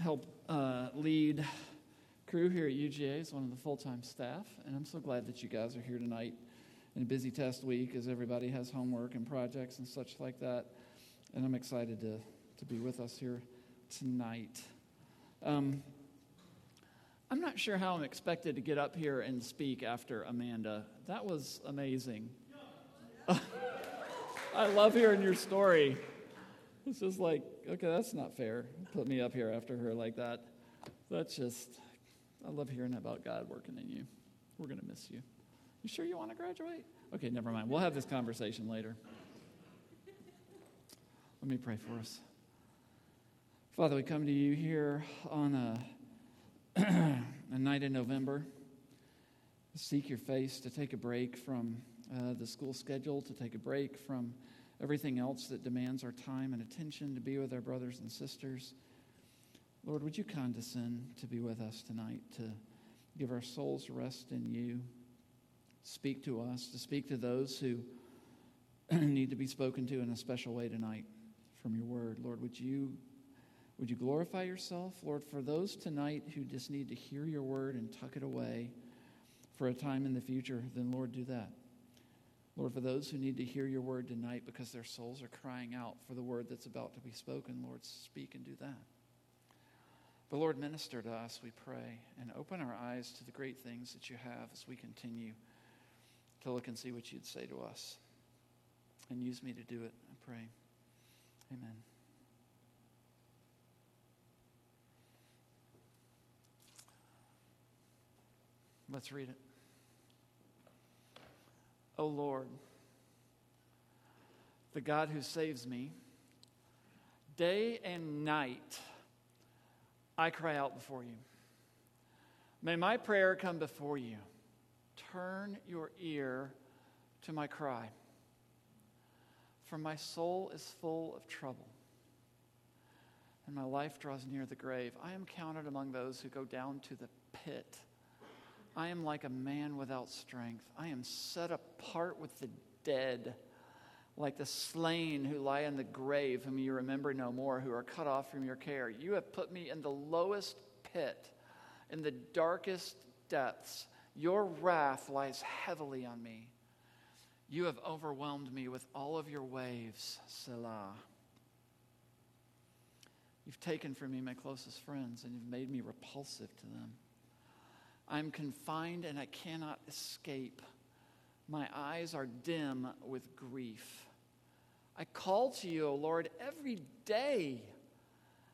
help uh, lead crew here at UGA as one of the full time staff. And I'm so glad that you guys are here tonight in a busy test week as everybody has homework and projects and such like that. And I'm excited to, to be with us here tonight. Um, I'm not sure how I'm expected to get up here and speak after Amanda. That was amazing. I love hearing your story. It's just like, okay, that's not fair. Put me up here after her like that. That's just, I love hearing about God working in you. We're going to miss you. You sure you want to graduate? Okay, never mind. We'll have this conversation later. Let me pray for us. Father, we come to you here on a, a night in November seek your face, to take a break from uh, the school schedule, to take a break from everything else that demands our time and attention, to be with our brothers and sisters. Lord, would you condescend to be with us tonight, to give our souls rest in you? Speak to us, to speak to those who need to be spoken to in a special way tonight from your word. Lord, would you would you glorify yourself, Lord, for those tonight who just need to hear your word and tuck it away for a time in the future, then Lord, do that. Lord, for those who need to hear your word tonight because their souls are crying out for the word that's about to be spoken, Lord, speak and do that. But Lord, minister to us, we pray, and open our eyes to the great things that you have as we continue to look and see what you'd say to us. And use me to do it, I pray. Amen. Let's read it. O Lord, the God who saves me, day and night I cry out before you. May my prayer come before you. Turn your ear to my cry, for my soul is full of trouble, and my life draws near the grave. I am counted among those who go down to the pit. I am like a man without strength. I am set apart with the dead, like the slain who lie in the grave, whom you remember no more, who are cut off from your care. You have put me in the lowest pit, in the darkest depths. Your wrath lies heavily on me. You have overwhelmed me with all of your waves, Selah. You've taken from me my closest friends, and you've made me repulsive to them. I'm confined and I cannot escape. My eyes are dim with grief. I call to you, O Lord, every day.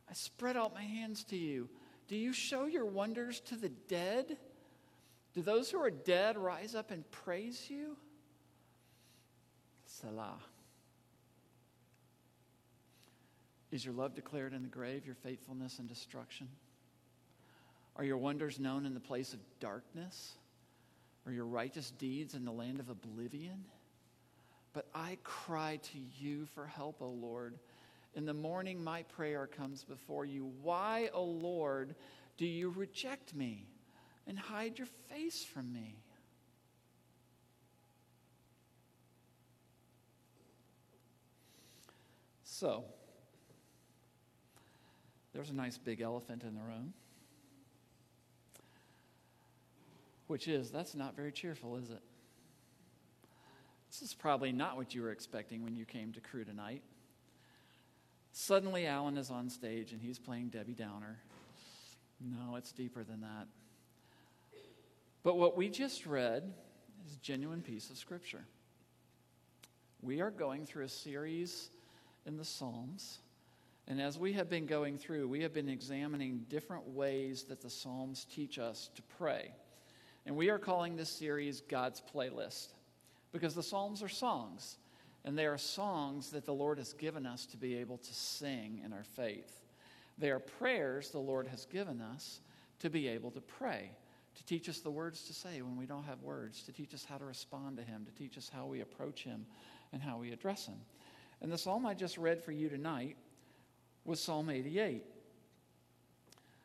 I spread out my hands to you. Do you show your wonders to the dead? Do those who are dead rise up and praise you? Selah. Is your love declared in the grave, your faithfulness in destruction? Are your wonders known in the place of darkness? Or your righteous deeds in the land of oblivion? But I cry to you for help, O Lord. In the morning, my prayer comes before you. Why, O Lord, do you reject me and hide your face from me? So, there's a nice big elephant in the room. Which is that's not very cheerful, is it? This is probably not what you were expecting when you came to crew tonight. Suddenly, Alan is on stage and he's playing Debbie Downer. No, it's deeper than that. But what we just read is a genuine piece of Scripture. We are going through a series in the Psalms. And as we have been going through, we have been examining different ways that the Psalms teach us to pray. And we are calling this series God's Playlist because the Psalms are songs, and they are songs that the Lord has given us to be able to sing in our faith. They are prayers the Lord has given us to be able to pray, to teach us the words to say when we don't have words, to teach us how to respond to Him, to teach us how we approach Him and how we address Him. And the psalm I just read for you tonight was Psalm 88.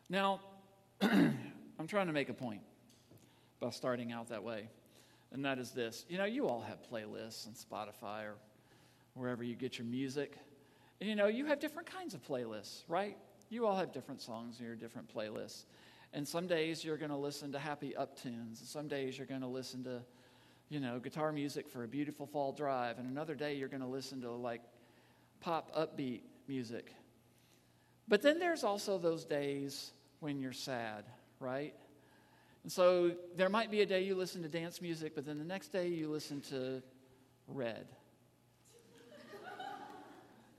Now, I'm trying to make a point by starting out that way, and that is this. You know, you all have playlists on Spotify or wherever you get your music. And you know, you have different kinds of playlists, right? You all have different songs in your different playlists. And some days you're going to listen to happy up tunes. And some days you're going to listen to, you know, guitar music for a beautiful fall drive. And another day you're going to listen to like pop upbeat music. But then there's also those days when you're sad, right? And so there might be a day you listen to dance music, but then the next day you listen to red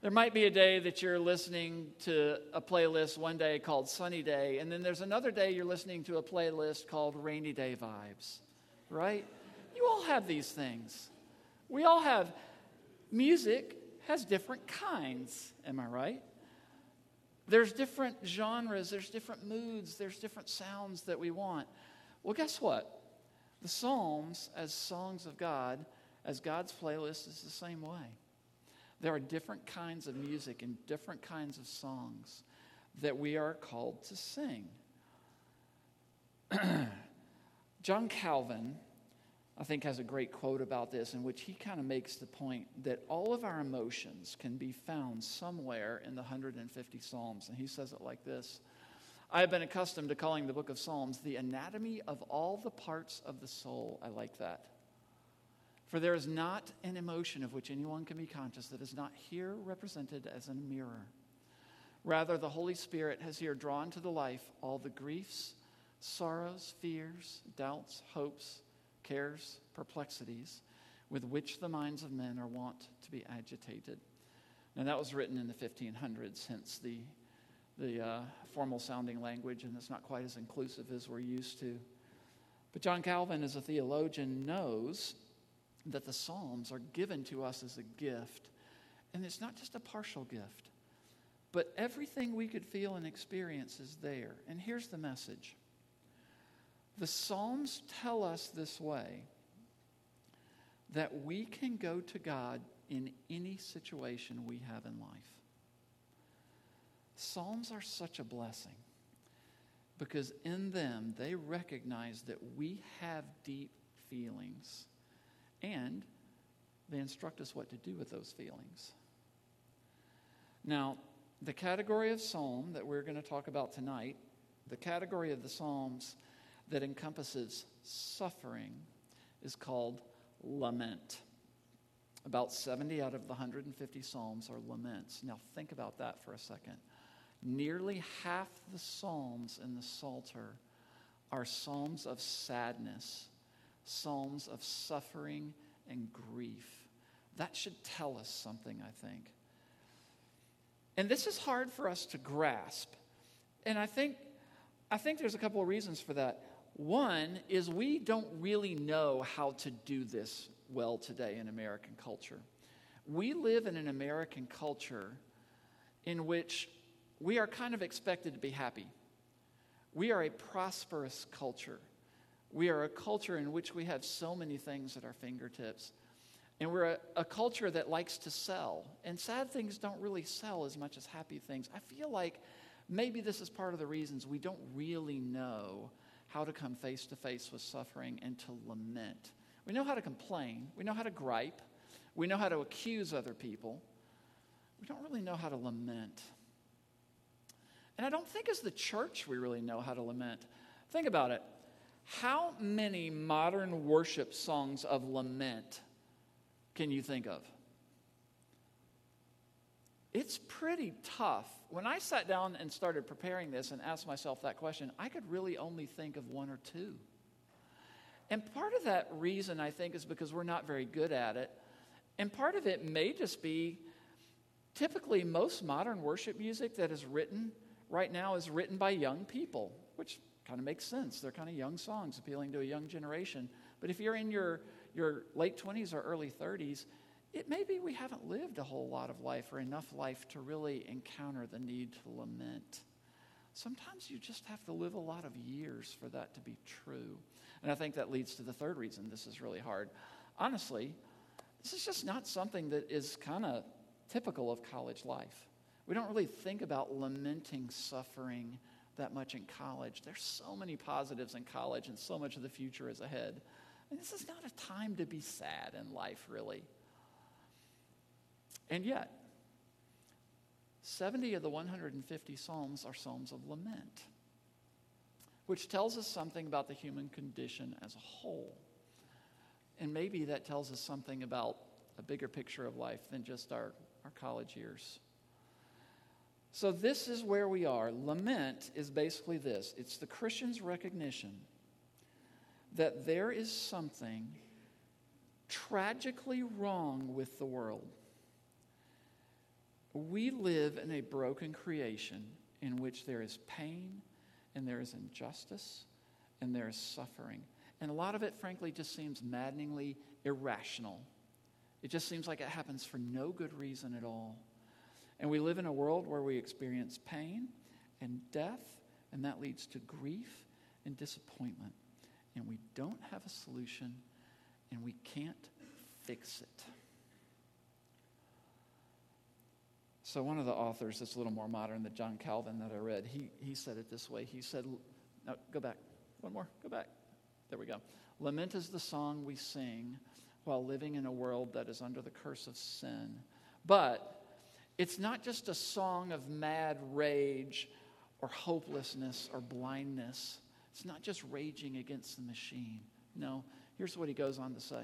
there might be a day that you're listening to a playlist one day called Sunny Day, and then there's another day you're listening to a playlist called Rainy Day Vibes, right? You all have these things. We all have music has different kinds, am I right? There's different genres, there's different moods, there's different sounds that we want. Well, guess what? The Psalms, as songs of God, as God's playlist, is the same way. There are different kinds of music and different kinds of songs that we are called to sing. John Calvin, I think, has a great quote about this in which he kind of makes the point that all of our emotions can be found somewhere in the 150 Psalms. And he says it like this I have been accustomed to calling the book of Psalms the anatomy of all the parts of the soul. I like that. For there is not an emotion of which anyone can be conscious that is not here represented as in a mirror. Rather, the Holy Spirit has here drawn to the life all the griefs, sorrows, fears, doubts, hopes, cares, perplexities with which the minds of men are wont to be agitated. Now, that was written in the 1500s, hence the, the uh, formal sounding language, and it's not quite as inclusive as we're used to. But John Calvin, as a theologian, knows that the Psalms are given to us as a gift. And it's not just a partial gift, but everything we could feel and experience is there. And here's the message the Psalms tell us this way that we can go to God in any situation we have in life. Psalms are such a blessing because in them they recognize that we have deep feelings and they instruct us what to do with those feelings. Now, the category of psalm that we're going to talk about tonight, the category of the psalms that encompasses suffering, is called lament. About 70 out of the 150 psalms are laments. Now, think about that for a second. Nearly half the psalms in the Psalter are psalms of sadness psalms of suffering and grief. That should tell us something, I think. And this is hard for us to grasp. And I think, I think there's a couple of reasons for that. One is we don't really know how to do this well today in American culture. We live in an American culture in which we are kind of expected to be happy. We are a prosperous culture. We are a culture in which we have so many things at our fingertips. And we're a, a, culture that likes to sell. And sad things don't really sell as much as happy things. I feel like maybe this is part of the reasons we don't really know how to come face to face with suffering and to lament. We know how to complain, we know how to gripe, we know how to accuse other people. We don't really know how to lament. And I don't think as the church we really know how to lament. Think about it. How many modern worship songs of lament can you think of? It's pretty tough. When I sat down and started preparing this and asked myself that question, I could really only think of one or two. And part of that reason, I think, is because we're not very good at it. And part of it may just be typically most modern worship music that is written right now is written by young people, which kind of makes sense. They're kind of young songs appealing to a young generation. But if you're in your, your late 20s or early 30s, it may be we haven't lived a whole lot of life or enough life to really encounter the need to lament. Sometimes you just have to live a lot of years for that to be true. And I think that leads to the third reason this is really hard. Honestly, this is just not something that is kind of typical of college life. We don't really think about lamenting suffering that much in college. There's so many positives in college, and so much of the future is ahead. And this is not a time to be sad in life, really. And yet, 70 of the 150 Psalms are Psalms of lament, which tells us something about the human condition as a whole. And maybe that tells us something about a bigger picture of life than just our, our college years. So, this is where we are. Lament is basically this it's the Christian's recognition that there is something tragically wrong with the world. We live in a broken creation in which there is pain and there is injustice and there is suffering. And a lot of it, frankly, just seems maddeningly irrational. It just seems like it happens for no good reason at all. And we live in a world where we experience pain and death, and that leads to grief and disappointment. And we don't have a solution, and we can't fix it. So, one of the authors that's a little more modern than John Calvin that I read, he, he said it this way. He said, No, go back. One more. Go back. There we go. Lament is the song we sing while living in a world that is under the curse of sin. But it's not just a song of mad rage or hopelessness or blindness. It's not just raging against the machine. No, here's what he goes on to say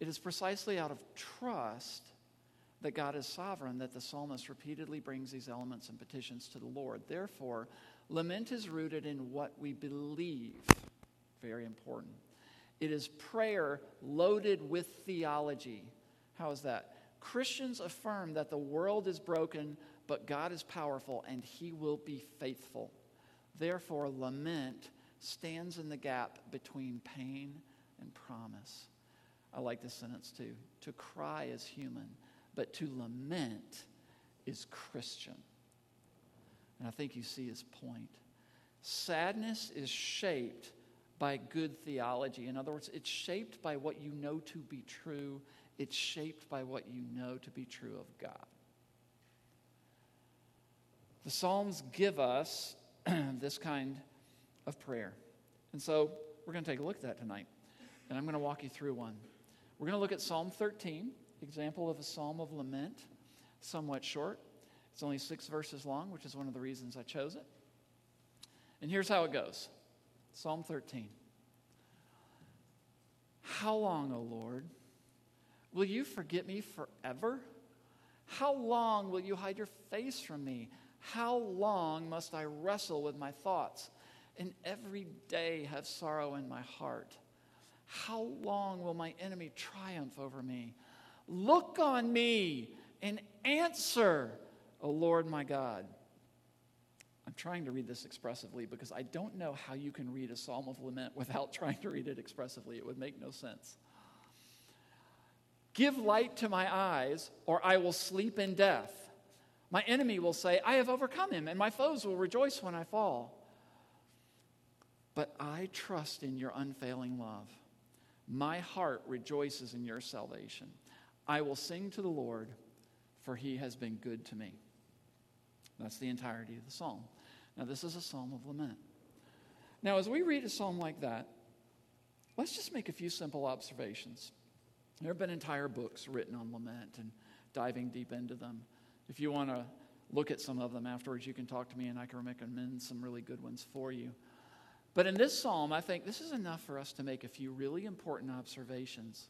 it is precisely out of trust that God is sovereign that the psalmist repeatedly brings these elements and petitions to the Lord. Therefore, lament is rooted in what we believe. Very important. It is prayer loaded with theology. How is that? Christians affirm that the world is broken, but God is powerful and he will be faithful. Therefore, lament stands in the gap between pain and promise. I like this sentence too. To cry is human but to lament is Christian. And I think you see his point. Sadness is shaped by good theology. In other words, it's shaped by what you know to be true, it's shaped by what you know to be true of God. The Psalms give us this kind of prayer. And so we're going to take a look at that tonight. And I'm going to walk you through one. We're going to look at Psalm 13 example of a psalm of lament, somewhat short. It's only six verses long, which is one of the reasons I chose it. And here's how it goes Psalm 13. How long, O Lord, will you forget me forever? How long will you hide your face from me? How long must I wrestle with my thoughts and every day have sorrow in my heart? How long will my enemy triumph over me? Look on me and answer, O Lord my God. I'm trying to read this expressively because I don't know how you can read a psalm of lament without trying to read it expressively. It would make no sense. Give light to my eyes, or I will sleep in death. My enemy will say, I have overcome him, and my foes will rejoice when I fall. But I trust in your unfailing love. My heart rejoices in your salvation. I will sing to the Lord, for he has been good to me. That's the entirety of the psalm. Now, this is a psalm of lament. Now, as we read a psalm like that, let's just make a few simple observations. There have been entire books written on lament and diving deep into them. If you want to look at some of them afterwards, you can talk to me and I can recommend some really good ones for you. But in this psalm, I think this is enough for us to make a few really important observations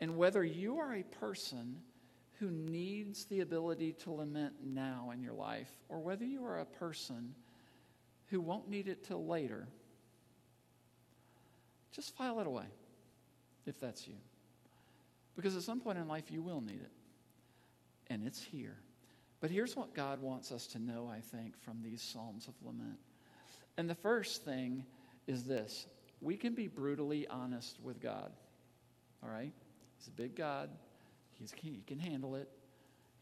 and whether you are a person who needs the ability to lament now in your life, or whether you are a person who won't need it till later, just file it away if that's you. Because at some point in life, you will need it. And it's here. But here's what God wants us to know, I think, from these Psalms of Lament. And the first thing is this we can be brutally honest with God. All right? He's a big God. He's, he can handle it.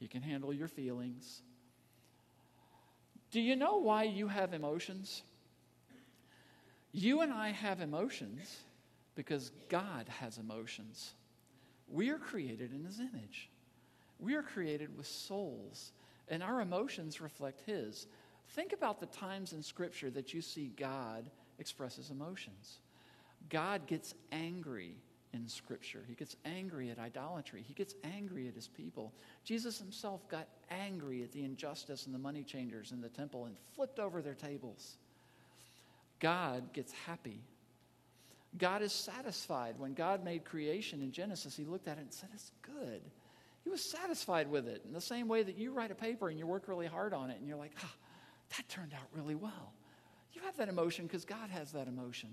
He can handle your feelings. Do you know why you have emotions? You and I have emotions because God has emotions. We are created in His image. We are created with souls, and our emotions reflect His. Think about the times in Scripture that you see God expresses emotions. God gets angry in Scripture. He gets angry at idolatry. He gets angry at his people. Jesus himself got angry at the injustice and the money changers in the temple and flipped over their tables. God gets happy. God is satisfied. When God made creation in Genesis, he looked at it and said, It's good. He was satisfied with it in the same way that you write a paper and you work really hard on it and you're like, ah, that turned out really well. You have that emotion because God has that emotion.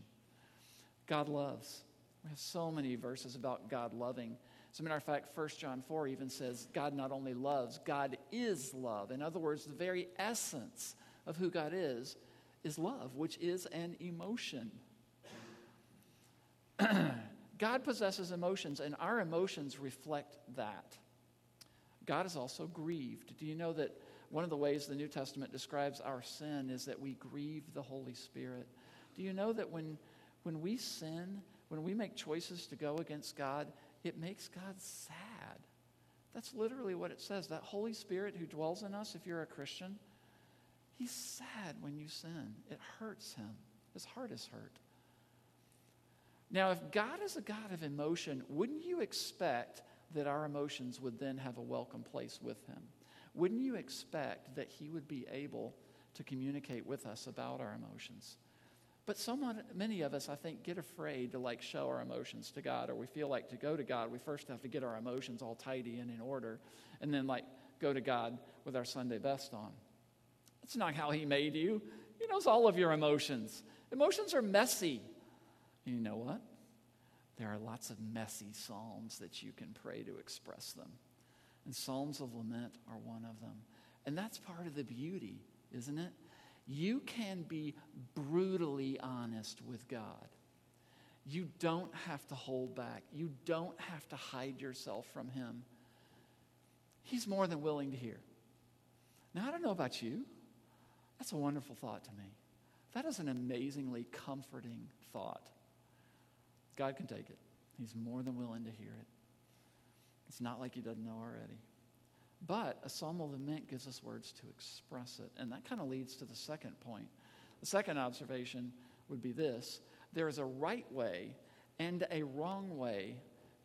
God loves. We have so many verses about God loving. As a matter of fact, 1 John 4 even says God not only loves, God is love. In other words, the very essence of who God is is love, which is an emotion. God possesses emotions, and our emotions reflect that. God is also grieved. Do you know that one of the ways the New Testament describes our sin is that we grieve the Holy Spirit? Do you know that when, when we sin, when we make choices to go against God, it makes God sad? That's literally what it says. That Holy Spirit who dwells in us, if you're a Christian, he's sad when you sin. It hurts him. His heart is hurt. Now, if God is a God of emotion, wouldn't you expect that our emotions would then have a welcome place with Him? Wouldn't you expect that He would be able to communicate with us about our emotions? But so many of us, I think, get afraid to like show our emotions to God, or we feel like to go to God, we first have to get our emotions all tidy and in order, and then like go to God with our Sunday best on. That's not how He made you. He knows all of your emotions. Emotions are messy. You know what? There are lots of messy psalms that you can pray to express them. And Psalms of Lament are one of them. And that's part of the beauty, isn't it? You can be brutally honest with God. You don't have to hold back. You don't have to hide yourself from Him. He's more than willing to hear. Now, I don't know about you. That's a wonderful thought to me. That is an amazingly comforting thought. God can take it. He's more than willing to hear it. It's not like he doesn't know already. But a psalm of lament gives us words to express it. And that kind of leads to the second point. The second observation would be this there is a right way and a wrong way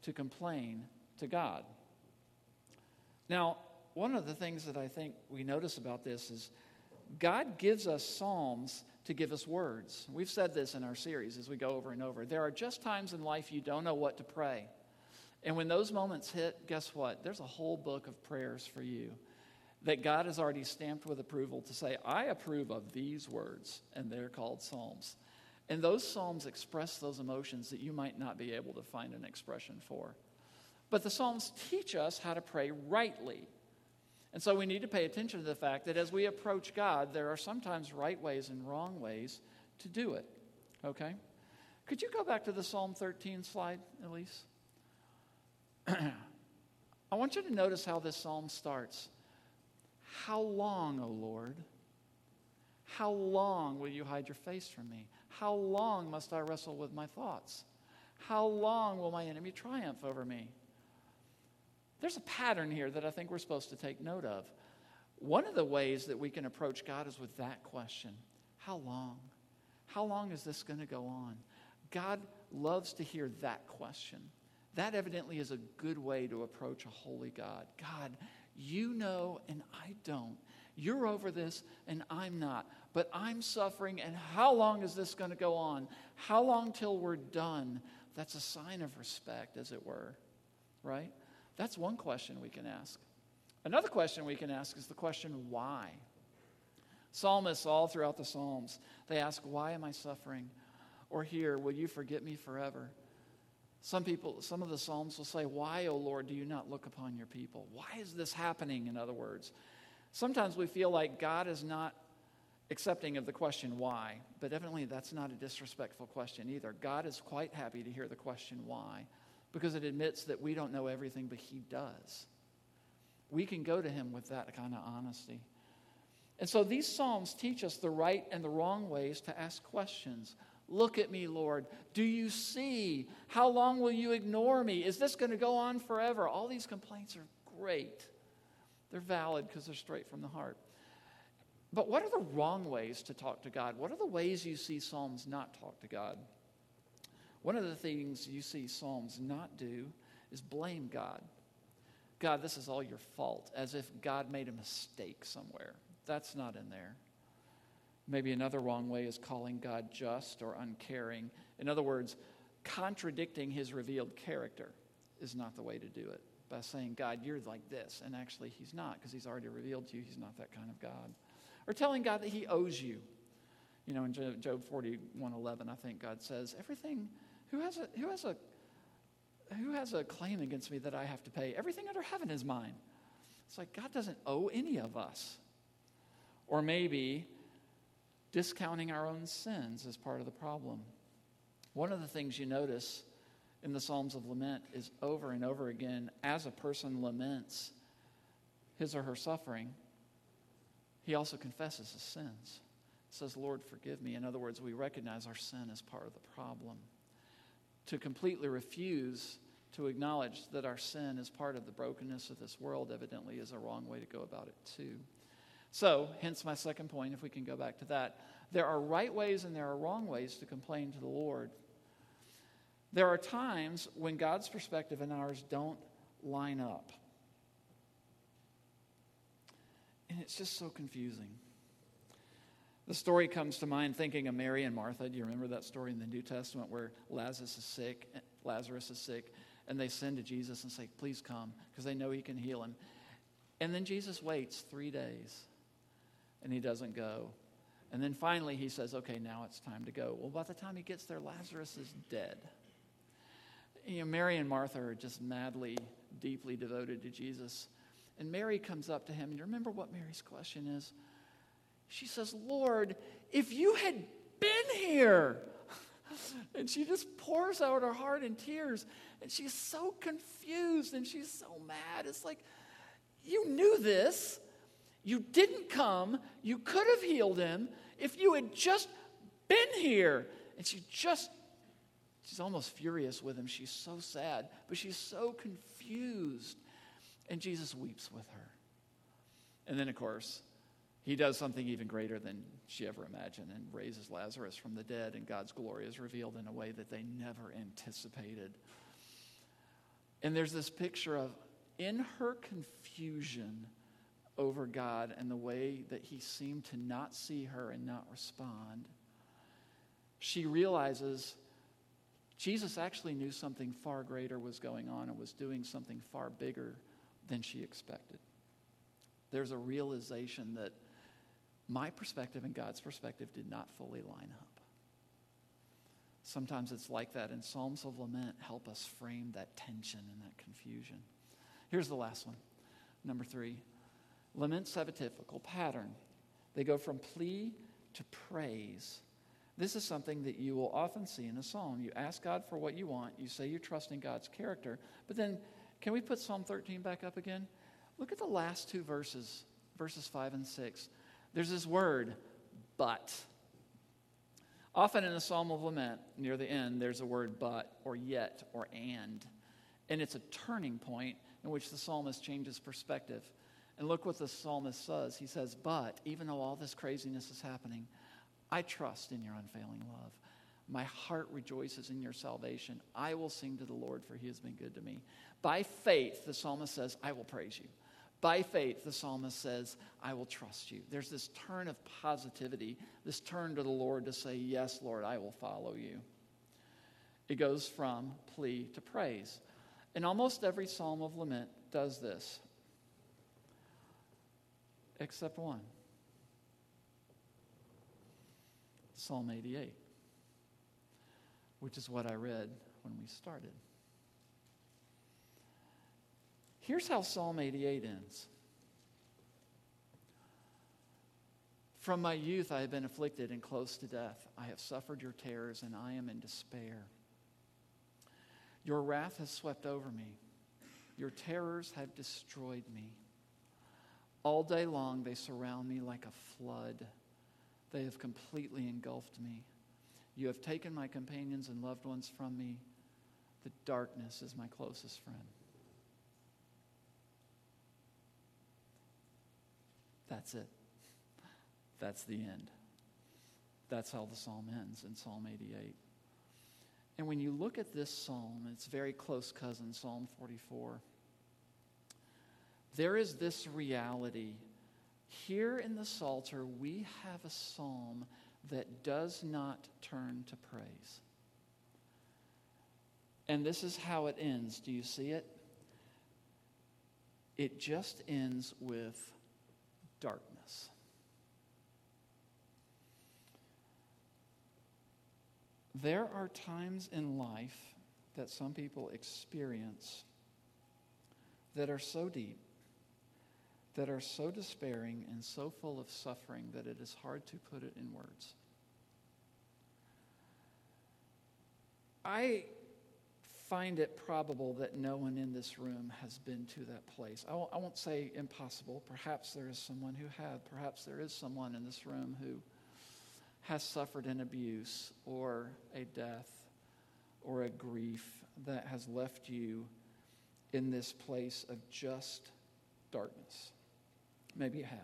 to complain to God. Now, one of the things that I think we notice about this is God gives us psalms to give us words. We've said this in our series as we go over and over. There are just times in life you don't know what to pray. And when those moments hit, guess what? There's a whole book of prayers for you that God has already stamped with approval to say, I approve of these words, and they're called Psalms. And those Psalms express those emotions that you might not be able to find an expression for. But the Psalms teach us how to pray rightly. And so we need to pay attention to the fact that as we approach God, there are sometimes right ways and wrong ways to do it. Okay? Could you go back to the Psalm 13 slide, Elise? I want you to notice how this psalm starts. How long, O Lord? How long will you hide your face from me? How long must I wrestle with my thoughts? How long will my enemy triumph over me? There's a pattern here that I think we're supposed to take note of. One of the ways that we can approach God is with that question How long? How long is this going to go on? God loves to hear that question. That evidently is a good way to approach a holy God. God, you know and I don't. You're over this and I'm not. But I'm suffering, and how long is this going to go on? How long till we're done? That's a sign of respect, as it were, right? That's one question we can ask. Another question we can ask is the question, why? Psalmists all throughout the Psalms, they ask, Why am I suffering? Or here, will you forget me forever? Some people, some of the Psalms will say, Why, O Lord, do you not look upon your people? Why is this happening, in other words? Sometimes we feel like God is not accepting of the question why, but evidently that's not a disrespectful question either. God is quite happy to hear the question why. Because it admits that we don't know everything, but He does. We can go to Him with that kind of honesty. And so these Psalms teach us the right and the wrong ways to ask questions. Look at me, Lord. Do you see? How long will you ignore me? Is this going to go on forever? All these complaints are great. They're valid because they're straight from the heart. But what are the wrong ways to talk to God? What are the ways you see Psalms not talk to God? One of the things you see Psalms not do is blame God. God, this is all your fault, as if God made a mistake somewhere. That's not in there. Maybe another wrong way is calling God just or uncaring. In other words, contradicting his revealed character is not the way to do it. By saying, God, you're like this, and actually he's not, because he's already revealed to you he's not that kind of God. Or telling God that he owes you. You know, in Job 41 11, I think God says, Everything, who has a, who has a, who has a claim against me that I have to pay? Everything under heaven is mine. It's like God doesn't owe any of us. Or maybe discounting our own sins is part of the problem. One of the things you notice in the Psalms of Lament is over and over again, as a person laments his or her suffering, he also confesses his sins. Says, Lord, forgive me. In other words, we recognize our sin as part of the problem. To completely refuse to acknowledge that our sin is part of the brokenness of this world, evidently, is a wrong way to go about it, too. So, hence my second point, if we can go back to that. There are right ways and there are wrong ways to complain to the Lord. There are times when God's perspective and ours don't line up. And it's just so confusing. The story comes to mind thinking of Mary and Martha. Do you remember that story in the New Testament where Lazarus is sick, Lazarus is sick, and they send to Jesus and say, "Please come," because they know he can heal him. And then Jesus waits 3 days and he doesn't go. And then finally he says, okay, now it's time to go. Well, by the time he gets there, Lazarus is dead. You know, Mary and Martha are just madly, deeply devoted to Jesus. And Mary comes up to him. And you remember what Mary's question is? She says, Lord, if you had been here. and she just pours out her heart in tears. And she's so confused and she's so mad. It's like, you knew this. You didn't come. You could have healed him if you had just been here. And she just, she's almost furious with him. She's so sad, but she's so confused. And Jesus weeps with her. And then, of course, he does something even greater than she ever imagined and raises Lazarus from the dead, and God's glory is revealed in a way that they never anticipated. And there's this picture of, in her confusion, over God and the way that he seemed to not see her and not respond, she realizes Jesus actually knew something far greater was going on and was doing something far bigger than she expected. There's a realization that my perspective and God's perspective did not fully line up. Sometimes it's like that, and Psalms of Lament help us frame that tension and that confusion. Here's the last one. Number three Laments have a typical pattern. They go from plea to praise. This is something that you will often see in a psalm. You ask God for what you want, you say you're trusting God's character, but then can we put Psalm 13 back up again? Look at the last two verses, verses 5 and 6. There's this word, but. Often in the psalm of lament, near the end, there's a word but, or yet, or and. And it's a turning point in which the psalmist changes perspective. And look what the psalmist says. He says, But even though all this craziness is happening, I trust in your unfailing love. My heart rejoices in your salvation. I will sing to the Lord, for he has been good to me. By faith, the psalmist says, I will praise you. By faith, the psalmist says, I will trust you. There's this turn of positivity, this turn to the Lord to say, Yes, Lord, I will follow you. It goes from plea to praise. And almost every psalm of lament does this except one Psalm 88, which is what I read when we started. Here's how Psalm 88 ends. From my youth I have been afflicted and close to death. I have suffered your terrors and I am in despair. Your wrath has swept over me. Your terrors have destroyed me. All day long they surround me like a flood. They have completely engulfed me. You have taken my companions and loved ones from me. The darkness is my closest friend. That's it. That's the end. That's how the psalm ends in Psalm 88. And when you look at this psalm, its very close cousin, Psalm 44, there is this reality. Here in the Psalter, we have a psalm that does not turn to praise. And this is how it ends. Do you see it? It just ends with darkness. There are times in life that some people experience that are so deep, that are so despairing, and so full of suffering that it is hard to put it in words. I find it probable that no one in this room has been to that place. I won't, won't say impossible. Perhaps there is someone who had. Perhaps there is someone in this room who has suffered an abuse or a death or a grief that has left you in this place of just darkness. Maybe you have.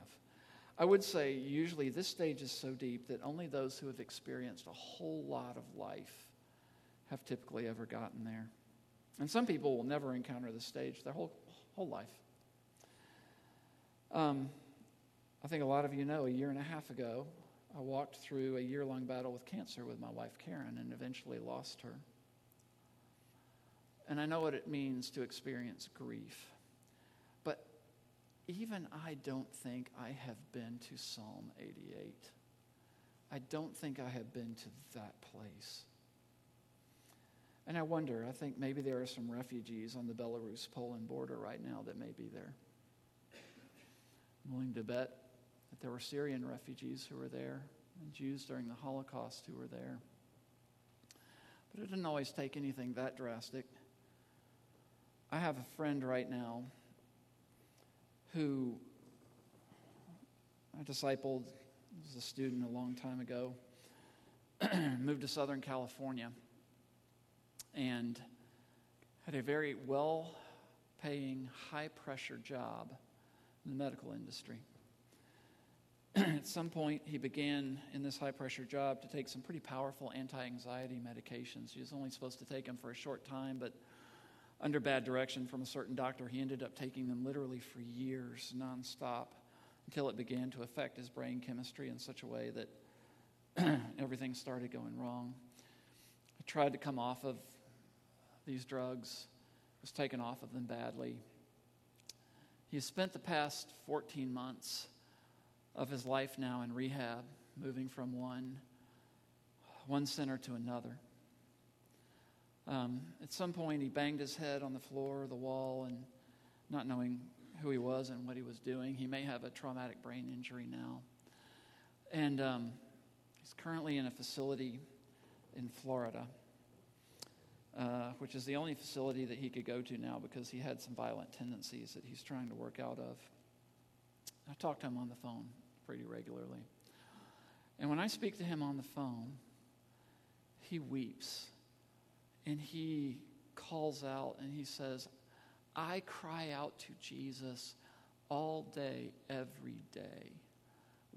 I would say usually this stage is so deep that only those who have experienced a whole lot of life have typically ever gotten there. And some people will never encounter the stage their whole, whole life. Um, I think a lot of you know a year and a half ago, I walked through a year long battle with cancer with my wife Karen and eventually lost her. And I know what it means to experience grief. But even I don't think I have been to Psalm 88. I don't think I have been to that place. And I wonder, I think maybe there are some refugees on the Belarus Poland border right now that may be there. I'm willing to bet that there were Syrian refugees who were there and Jews during the Holocaust who were there. But it didn't always take anything that drastic. I have a friend right now who I discipled as a student a long time ago, moved to Southern California and had a very well paying, high pressure job in the medical industry. At some point, he began in this high pressure job to take some pretty powerful anti anxiety medications. He was only supposed to take them for a short time, but under bad direction from a certain doctor, he ended up taking them literally for years, nonstop, until it began to affect his brain chemistry in such a way that everything started going wrong. I tried to come off of these drugs, was taken off of them badly. He has spent the past 14 months of his life now in rehab, moving from one, one center to another. Um, at some point, he banged his head on the floor or the wall, and not knowing who he was and what he was doing, he may have a traumatic brain injury now. And um, he's currently in a facility in Florida uh, which is the only facility that he could go to now because he had some violent tendencies that he's trying to work out of. I talk to him on the phone pretty regularly. And when I speak to him on the phone, he weeps and he calls out and he says, I cry out to Jesus all day, every day.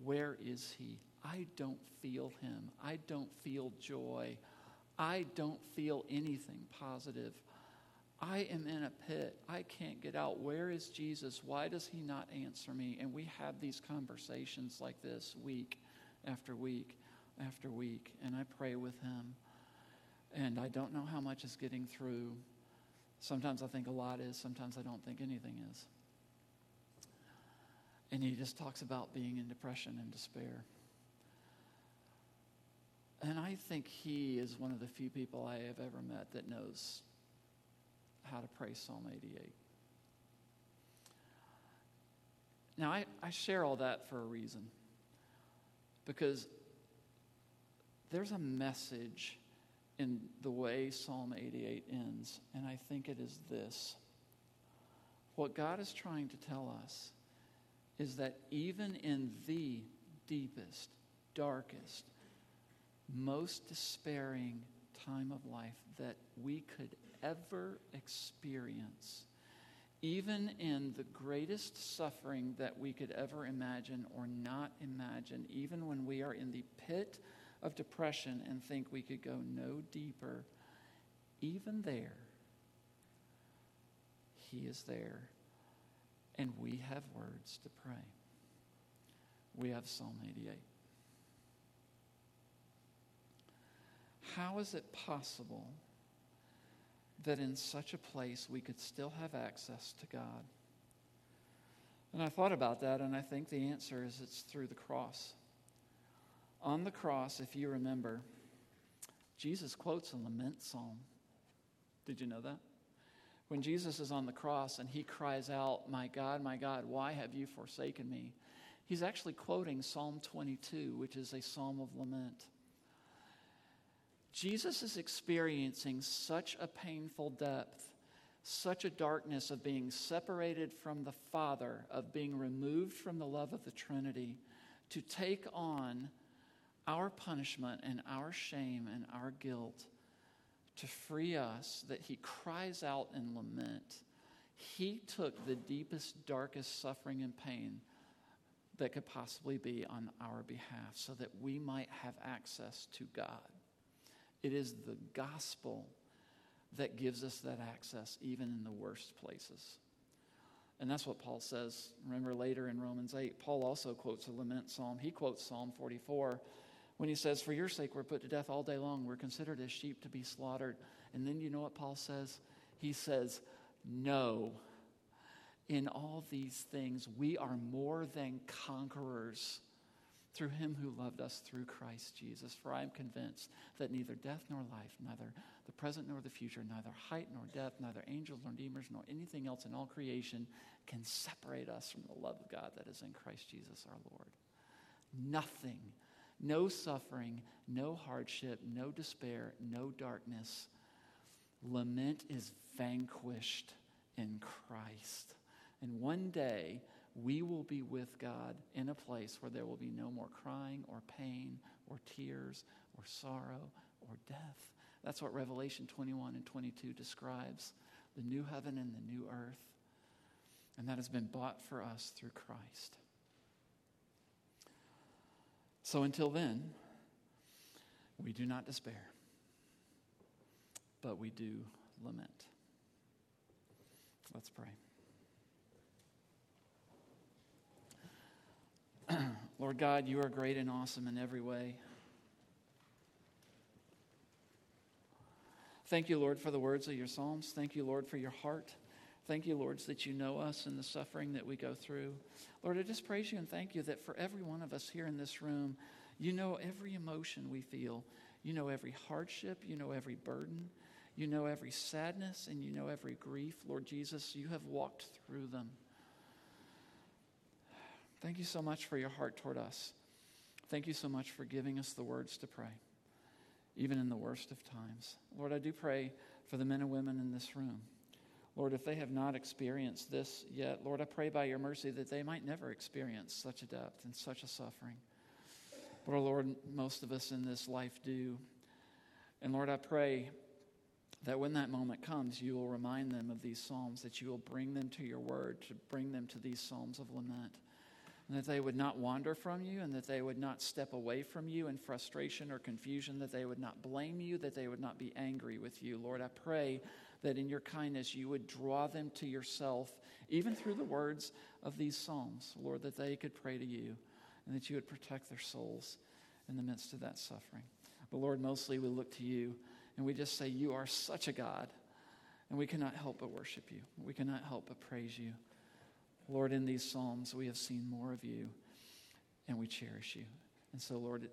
Where is he? I don't feel him. I don't feel joy. I don't feel anything positive. I am in a pit. I can't get out. Where is Jesus? Why does he not answer me? And we have these conversations like this week after week after week. And I pray with him. And I don't know how much is getting through. Sometimes I think a lot is, sometimes I don't think anything is. And he just talks about being in depression and despair. And I think he is one of the few people I have ever met that knows how to pray Psalm 88. Now, I, I share all that for a reason because there's a message in the way Psalm 88 ends, and I think it is this. What God is trying to tell us is that even in the deepest, darkest, most despairing time of life that we could ever experience, even in the greatest suffering that we could ever imagine or not imagine, even when we are in the pit of depression and think we could go no deeper, even there, He is there. And we have words to pray. We have Psalm 88. How is it possible that in such a place we could still have access to God? And I thought about that, and I think the answer is it's through the cross. On the cross, if you remember, Jesus quotes a lament psalm. Did you know that? When Jesus is on the cross and he cries out, My God, my God, why have you forsaken me? He's actually quoting Psalm 22, which is a psalm of lament. Jesus is experiencing such a painful depth, such a darkness of being separated from the Father, of being removed from the love of the Trinity, to take on our punishment and our shame and our guilt to free us that he cries out in lament. He took the deepest, darkest suffering and pain that could possibly be on our behalf so that we might have access to God. It is the gospel that gives us that access, even in the worst places. And that's what Paul says. Remember later in Romans 8, Paul also quotes a lament psalm. He quotes Psalm 44 when he says, For your sake, we're put to death all day long. We're considered as sheep to be slaughtered. And then you know what Paul says? He says, No. In all these things, we are more than conquerors through him who loved us through Christ Jesus. For I am convinced that neither death nor life, neither the present nor the future, neither height nor depth, neither angels nor demons, nor anything else in all creation can separate us from the love of God that is in Christ Jesus our Lord. Nothing, no suffering, no hardship, no despair, no darkness. Lament is vanquished in Christ. And one day, we will be with God in a place where there will be no more crying or pain or tears or sorrow or death. That's what Revelation 21 and 22 describes the new heaven and the new earth. And that has been bought for us through Christ. So until then, we do not despair, but we do lament. Let's pray. Lord God, you are great and awesome in every way. Thank you, Lord, for the words of your Psalms. Thank you, Lord, for your heart. Thank you, Lord, that you know us and the suffering that we go through. Lord, I just praise you and thank you that for every one of us here in this room, you know every emotion we feel. You know every hardship. You know every burden. You know every sadness and you know every grief. Lord Jesus, you have walked through them. Thank you so much for your heart toward us. Thank you so much for giving us the words to pray, even in the worst of times. Lord, I do pray for the men and women in this room. Lord, if they have not experienced this yet, Lord, I pray by your mercy that they might never experience such a depth and such a suffering. But, oh Lord, most of us in this life do. And Lord, I pray that when that moment comes, you will remind them of these Psalms, that you will bring them to your word, to bring them to these Psalms of lament and that they would not wander from you, and that they would not step away from you in frustration or confusion, that they would not blame you, that they would not be angry with you. Lord, I pray that in your kindness you would draw them to yourself, even through the words of these Psalms, Lord, that they could pray to you and that you would protect their souls in the midst of that suffering. But Lord, mostly we look to you and we just say, You are such a God, and we cannot help but worship you. We cannot help but praise you. Lord, in these Psalms, we have seen more of you and we cherish you. And so, Lord,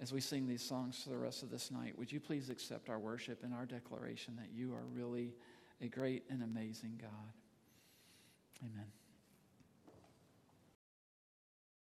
as we sing these songs for the rest of this night, would you please accept our worship and our declaration that you are really a great and amazing God? Amen.